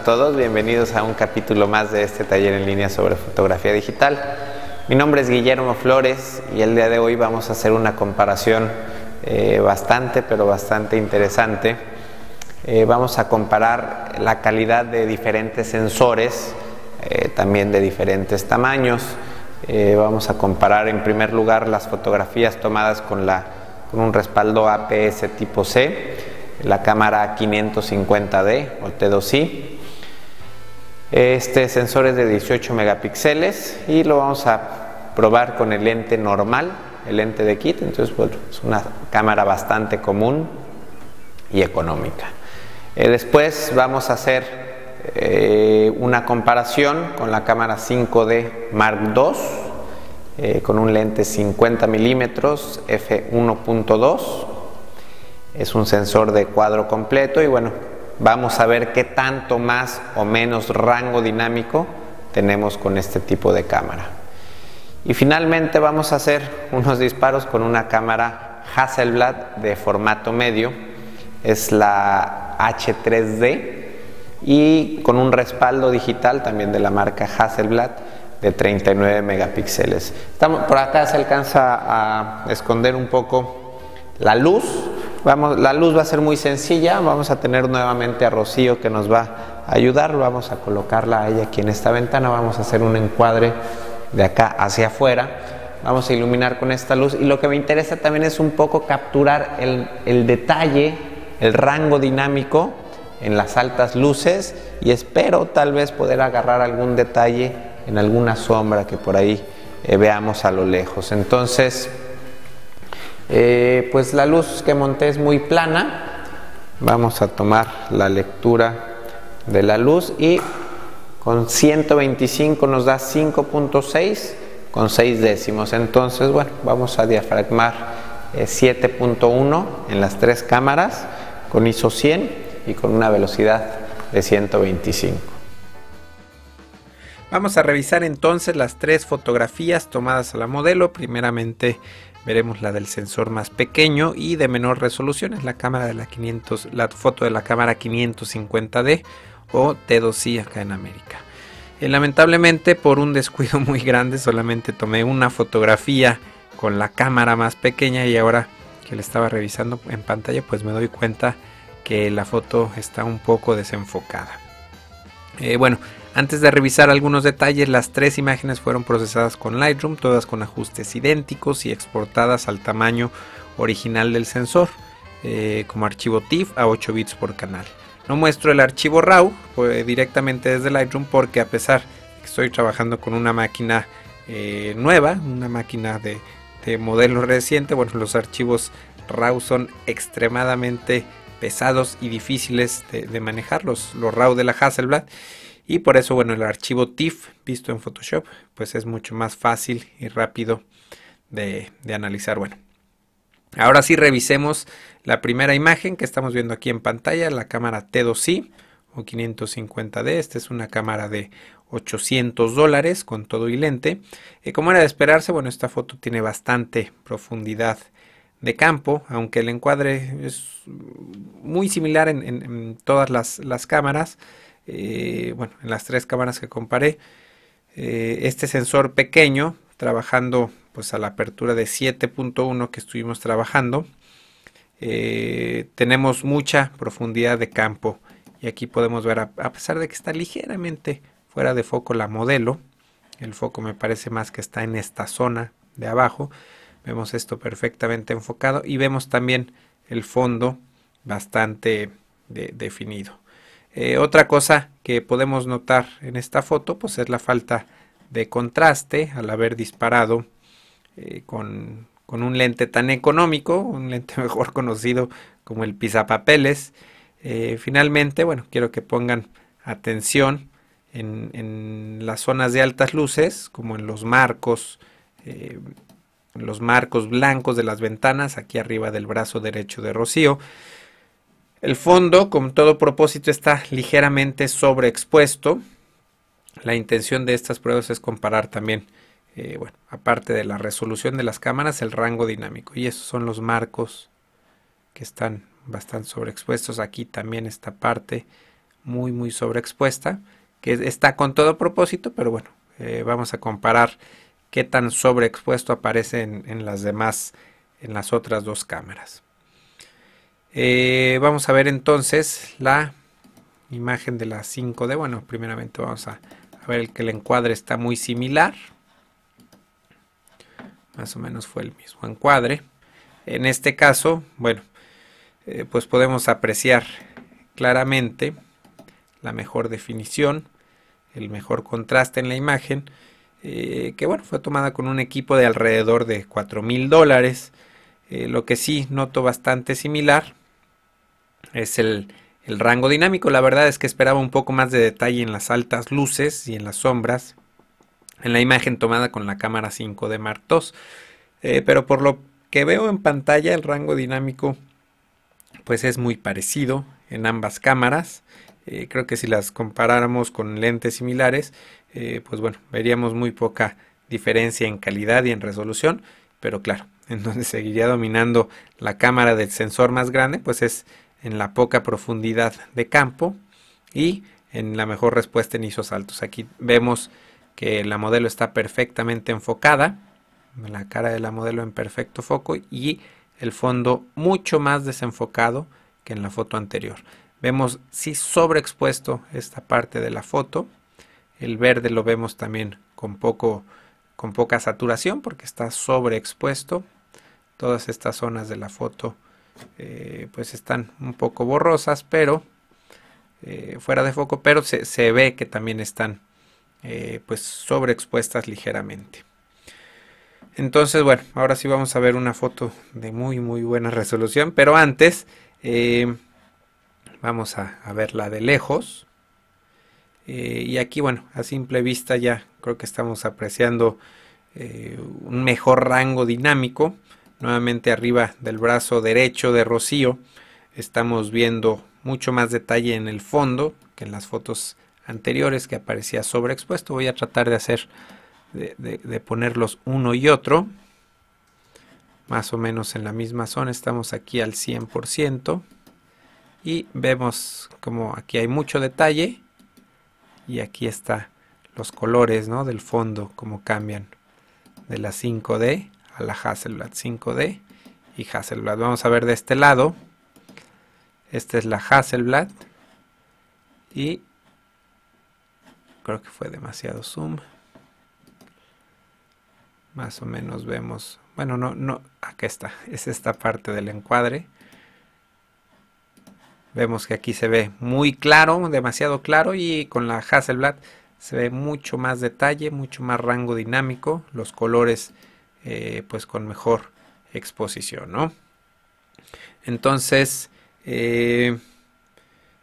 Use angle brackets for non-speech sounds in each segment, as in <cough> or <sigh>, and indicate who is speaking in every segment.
Speaker 1: ¿Cómo están todos? Bienvenidos a un capítulo más de este taller en línea sobre fotografía digital. Mi nombre es Guillermo Flores y el día de hoy vamos a hacer una comparación eh, bastante, pero bastante interesante. Eh, vamos a comparar la calidad de diferentes sensores, eh, también de diferentes tamaños. vamos a comparar en primer lugar las fotografías tomadas con, la, con un respaldo APS tipo C, la cámara 550D o T2i. Este sensor es de 18 megapíxeles y lo vamos a probar con el lente normal, el lente de kit, entonces es una cámara bastante común y económica. Eh, después vamos a hacer eh, una comparación con la cámara 5D Mark II eh, con un lente 50 milímetros f1.2 es un sensor de cuadro completo y bueno vamos a ver qué tanto más o menos rango dinámico tenemos con este tipo de cámara y finalmente vamos a hacer unos disparos con una cámara Hasselblad de formato medio, es la H3D y con un respaldo digital también de la marca Hasselblad de 39 megapíxeles. Por acá se alcanza a esconder un poco la luz. Vamos, la luz va a ser muy sencilla. Vamos a tener nuevamente a Rocío que nos va a ayudar. Vamos a colocarla a ella aquí en esta ventana. Vamos a hacer un encuadre de acá hacia afuera. Vamos a iluminar con esta luz y lo que me interesa también es un poco capturar el, detalle, el rango dinámico en las altas luces y espero tal vez poder agarrar algún detalle en alguna sombra que por ahí eh, veamos a lo lejos. Entonces, eh, pues la luz que monté es muy plana. Vamos a tomar la lectura de la luz y con 125 nos da 5.6 con 6 décimos. Entonces, bueno, vamos a diafragmar 7.1 eh, en las tres cámaras con ISO 100 y con una velocidad de 125. Vamos a revisar entonces las tres fotografías tomadas a la modelo. Primeramente veremos la del sensor más pequeño y de menor resolución, es la cámara de la 500, la foto de la cámara 550D o T2i acá en América. Eh, lamentablemente por un descuido <laughs> muy grande solamente tomé una fotografía con la cámara más pequeña y ahora que le estaba revisando en pantalla pues me doy cuenta que la foto está un poco desenfocada. Eh, bueno, antes de revisar algunos detalles, las tres imágenes fueron procesadas con Lightroom, todas con ajustes idénticos y exportadas al tamaño original del sensor, eh, como archivo TIFF a 8 bits por canal. No muestro el archivo RAW pues, directamente desde Lightroom porque a pesar de que estoy trabajando con una máquina eh, nueva, una máquina de, modelo reciente, bueno, los archivos RAW son extremadamente pesados y difíciles de, manejar, los, RAW de la Hasselblad. Y por eso, bueno, el archivo TIFF visto en Photoshop, pues es mucho más fácil y rápido de, de analizar. Bueno, Ahora sí revisemos la primera imagen que estamos viendo aquí en pantalla, la cámara T2i o 550D. Esta es una cámara de 800 dólares con todo y lente. Y como era de esperarse, bueno, esta foto tiene bastante profundidad de campo, aunque el encuadre es muy similar en, todas las, cámaras. Eh, bueno, en las tres cámaras que comparé. Eh, este sensor pequeño, trabajando pues a la apertura de 7.1 que estuvimos trabajando eh, tenemos mucha profundidad de campo y aquí podemos ver a, pesar de que está ligeramente fuera de foco la modelo el foco me parece más que está en esta zona de abajo vemos esto perfectamente enfocado y vemos también el fondo bastante definido eh, otra cosa que podemos notar en esta foto pues es la falta de contraste al haber disparado eh, con, un lente tan económico, un lente <laughs> mejor conocido como el pisapapeles. Eh, finalmente, bueno, quiero que pongan atención en, las zonas de altas luces, como en los marcos, eh, los marcos blancos de las ventanas, aquí arriba del brazo derecho de Rocío. El fondo, con todo propósito, está ligeramente sobreexpuesto. La intención de estas pruebas es comparar también eh, bueno, aparte de la resolución de las cámaras, el rango dinámico. Y esos son los marcos que están bastante sobreexpuestos. Aquí también esta parte muy muy sobreexpuesta, que está con todo propósito, pero bueno, eh, vamos a comparar qué tan sobreexpuesto aparece en, las demás, en las otras dos cámaras. Eh, vamos a ver entonces la imagen de la 5D. Bueno, primeramente vamos a, ver que el encuadre está muy similar. Más o menos fue el mismo encuadre. En este caso, bueno, eh, pues podemos apreciar claramente la mejor definición, el mejor contraste en la imagen, eh, que bueno, fue tomada con un equipo de alrededor de 4 mil dólares. Lo que sí noto bastante similar es el, el rango dinámico. La verdad es que esperaba un poco más de detalle en las altas luces y en las sombras en la imagen tomada con la cámara 5 de Mark II. Eh, pero por lo que veo en pantalla, el rango dinámico pues es muy parecido en ambas cámaras. Eh, creo que si las comparáramos con lentes similares, eh, pues bueno, veríamos muy poca diferencia en calidad y en resolución. Pero claro, <laughs> en donde seguiría dominando la cámara del sensor más grande, pues es en la poca profundidad de campo y en la mejor respuesta en ISOs altos. Aquí vemos que la modelo está perfectamente enfocada, la cara de la modelo en perfecto foco y el fondo mucho más desenfocado que en la foto anterior. Vemos si sobreexpuesto esta parte de la foto. El verde lo vemos también con, poco, con poca saturación porque está sobreexpuesto. Todas estas zonas de la foto eh, pues están un poco borrosas, pero eh, fuera de foco, pero se, ve que también están eh, pues sobreexpuestas ligeramente. Entonces, bueno, ahora sí vamos a ver una foto de muy muy buena resolución, pero antes vamos a, a, verla de lejos. y aquí, bueno, a simple vista ya creo que estamos apreciando un mejor rango dinámico nuevamente arriba del brazo derecho de Rocío. Estamos viendo mucho más detalle en el fondo que en las fotos anteriores que aparecía sobreexpuesto. Voy a tratar de hacer de, ponerlos uno y otro. Más o menos en la misma zona estamos aquí al 100% y vemos como aquí hay mucho detalle y aquí está los colores ¿no? del fondo como cambian de la 5D la Hasselblad 5D y Hasselblad. Vamos a ver de este lado. Esta es la Hasselblad y creo que fue demasiado zoom. Más o menos vemos, bueno, no, no, aquí está, <laughs> es esta parte del encuadre. Vemos que aquí se ve muy claro, demasiado claro y con la Hasselblad se ve mucho más detalle, mucho más rango dinámico, los colores eh, pues con mejor exposición, ¿no? Entonces, eh,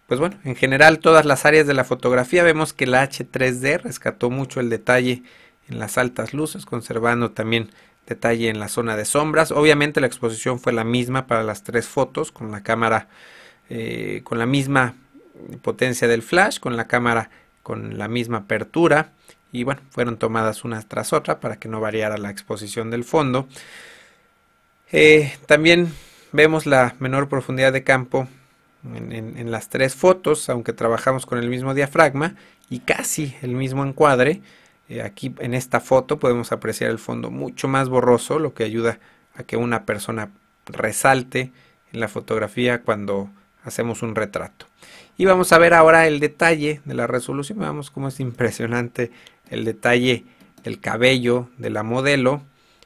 Speaker 1: pues bueno, en general todas las áreas de la fotografía vemos que la H3D rescató mucho el detalle en las altas luces, conservando también detalle en la zona de sombras. Obviamente la exposición fue la misma para las tres fotos, con la cámara eh, con la misma potencia del flash, con la cámara con la misma apertura y bueno, fueron tomadas una tras otra para que no variara la exposición del fondo. Eh, también vemos la menor profundidad de campo en, las tres fotos, aunque trabajamos con el mismo diafragma y casi el mismo encuadre. Eh, aquí en esta foto podemos apreciar el fondo mucho más borroso, lo que ayuda a que una persona resalte en la fotografía cuando hacemos un retrato. Y vamos a ver ahora el detalle de la resolución. Veamos cómo es impresionante el detalle del cabello de la modelo,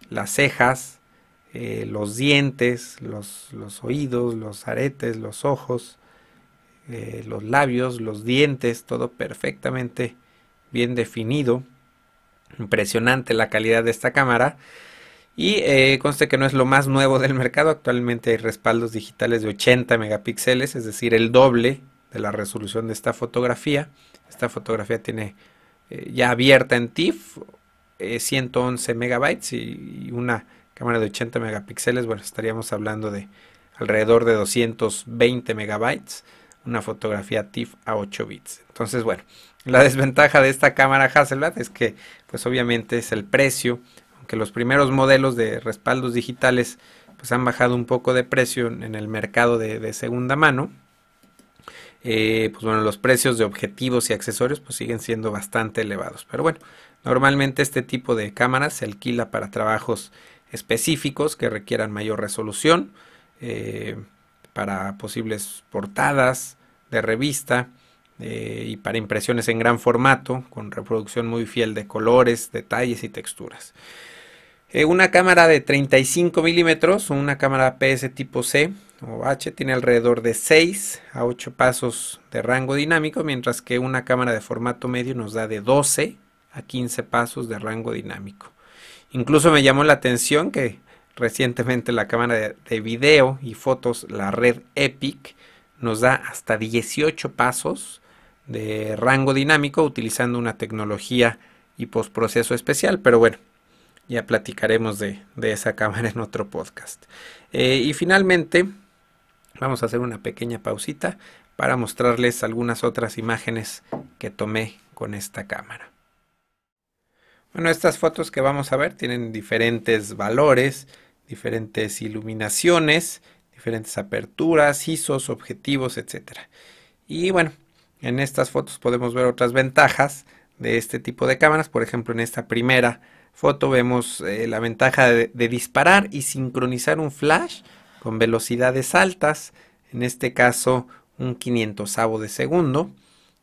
Speaker 1: las cejas, eh, los dientes, los, oídos, los aretes, los ojos, eh, los labios, los dientes, todo perfectamente bien definido. Impresionante la calidad de esta cámara. Y eh, conste que no es lo más nuevo del mercado. Actualmente hay respaldos digitales de 80 megapíxeles, es decir, el doble de la resolución de esta fotografía. Esta fotografía tiene eh, ya abierta en TIFF, 111 eh, megabytes y, una cámara de 80 megapíxeles, bueno, estaríamos hablando de alrededor de 220 megabytes, una fotografía TIFF a 8 bits. Entonces, bueno, la <laughs> desventaja de esta cámara Hasselblad es que, pues obviamente es el precio, aunque los primeros modelos de respaldos digitales pues han bajado un poco de precio en el mercado de segunda mano, eh, pues bueno, los precios de objetivos y accesorios pues siguen siendo bastante elevados. Pero bueno, normalmente este tipo de cámaras se alquila para trabajos específicos que requieran mayor resolución, eh, para posibles portadas de revista eh, y para impresiones en gran formato, con reproducción muy fiel de colores, detalles y texturas. una cámara de 35 milímetros o una cámara PS tipo C o H tiene alrededor de 6 a 8 pasos de rango dinámico, mientras que una cámara de formato medio nos da de 12 a 15 pasos de rango dinámico. Incluso me llamó la atención que recientemente la cámara de, de video y fotos, la red Epic, nos da hasta 18 pasos de rango dinámico utilizando una tecnología y postproceso especial, pero bueno, ya platicaremos de, esa <laughs> cámara en otro podcast. Eh, y finalmente, Vamos a hacer una pequeña pausita para mostrarles algunas otras imágenes que tomé con esta cámara. Bueno, estas fotos que vamos a ver tienen diferentes valores, diferentes iluminaciones, diferentes aperturas, ISOs, objetivos, etc. Y bueno, en estas fotos podemos ver otras ventajas de este tipo de cámaras. Por ejemplo, en esta primera foto vemos eh, la ventaja de disparar y sincronizar un flash con velocidades altas, en este caso un 500 de segundo.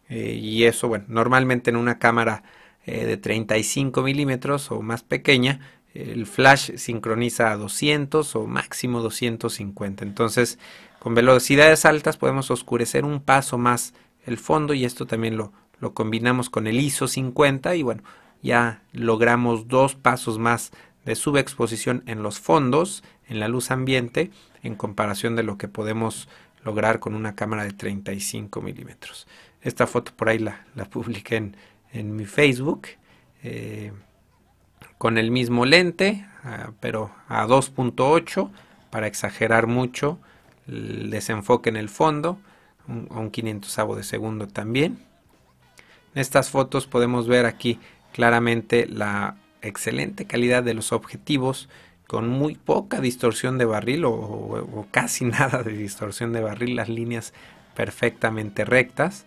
Speaker 1: Eh, y eso, bueno, normalmente en una cámara eh, de 35 milímetros o más pequeña, el flash sincroniza a 200 o máximo 250. Entonces, con velocidades altas podemos oscurecer un paso más el fondo y esto también lo, lo combinamos con el ISO 50 y bueno, ya logramos dos pasos más de subexposición en los fondos, en la luz ambiente, en comparación de lo que podemos lograr con una cámara de 35 milímetros. Esta foto por ahí la, publiqué en, en, mi Facebook eh, con el mismo lente, ah, pero a 2.8 para exagerar mucho el desenfoque en el fondo, un, un 500 de segundo también. En estas fotos podemos ver aquí claramente la excelente calidad de los objetivos con muy poca distorsión de barril o, casi <laughs> nada de distorsión de barril, las líneas perfectamente rectas.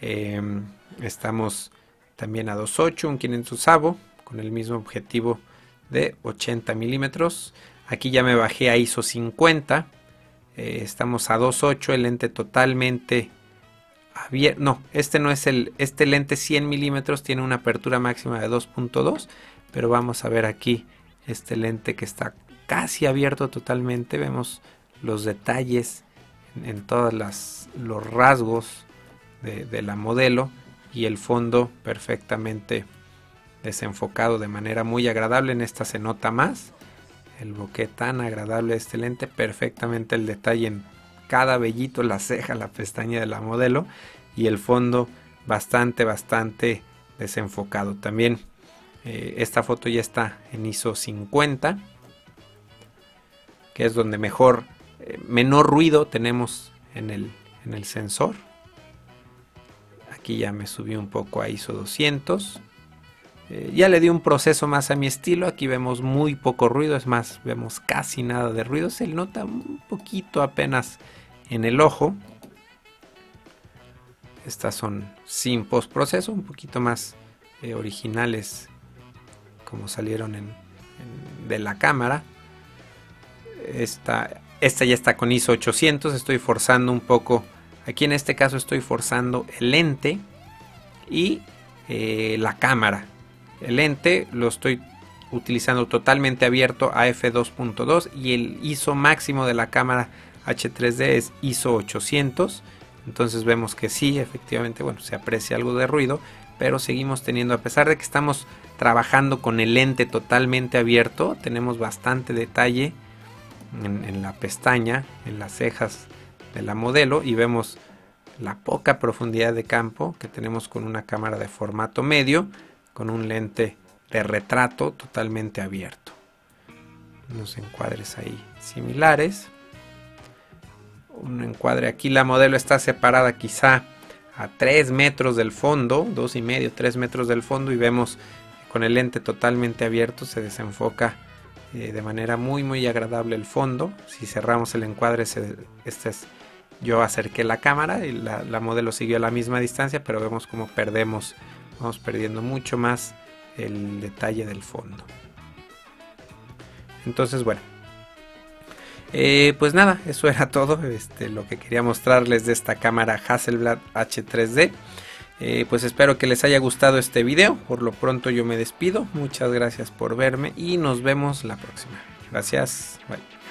Speaker 1: Em, estamos también a 2.8, un 500 con el mismo objetivo de 80 milímetros. Aquí ya me bajé a ISO 50. Eh, estamos a 2.8, el lente totalmente No, este no es el. Este lente 100 milímetros tiene una apertura máxima de 2.2 pero vamos a ver aquí este lente que está casi abierto totalmente vemos los detalles en, todos los rasgos de, la modelo y el fondo perfectamente desenfocado de manera muy agradable en esta se nota más el bokeh tan agradable de este lente perfectamente el detalle en cada vellito la ceja la pestaña de la modelo y el fondo bastante bastante desenfocado también eh, esta foto ya está en ISO 50, que es donde mejor, eh, menor ruido tenemos en el, en el sensor. Aquí ya me subí un poco a ISO 200. Eh, ya le di un proceso más a mi estilo. Aquí vemos muy poco ruido, es más, vemos casi nada de ruido. Se nota un poquito apenas en el ojo. Estas son sin postproceso, un poquito más originales como salieron en, de la cámara. Esta, esta ya está con ISO 800, estoy forzando un poco, aquí en este caso estoy forzando el lente y eh, la cámara. El lente lo estoy utilizando totalmente abierto a f2.2 y el ISO máximo de la cámara H3D es ISO 800. Entonces vemos que sí, efectivamente, bueno, se aprecia algo de ruido, pero seguimos teniendo, a pesar de que estamos trabajando con el lente totalmente abierto, tenemos bastante detalle en, la pestaña, en las cejas de la modelo y vemos la poca profundidad de campo que tenemos con una cámara de formato medio, con un lente de retrato totalmente abierto. Unos encuadres ahí similares. Un encuadre aquí, la modelo está separada quizá a 3 metros del fondo, 2 y medio, 3 metros del fondo y vemos con el lente totalmente abierto se desenfoca eh, de manera muy muy agradable el fondo. Si cerramos el encuadre, este es yo acerqué la cámara y la, la modelo siguió a la misma distancia, pero vemos como perdemos, vamos perdiendo mucho más el detalle del fondo. Entonces, bueno. Eh, pues nada, eso era todo este, lo que quería mostrarles de esta cámara Hasselblad H3D. Eh, pues espero que les haya gustado este video. Por lo pronto yo me despido. Muchas gracias por verme y nos vemos la próxima. Gracias. Bye.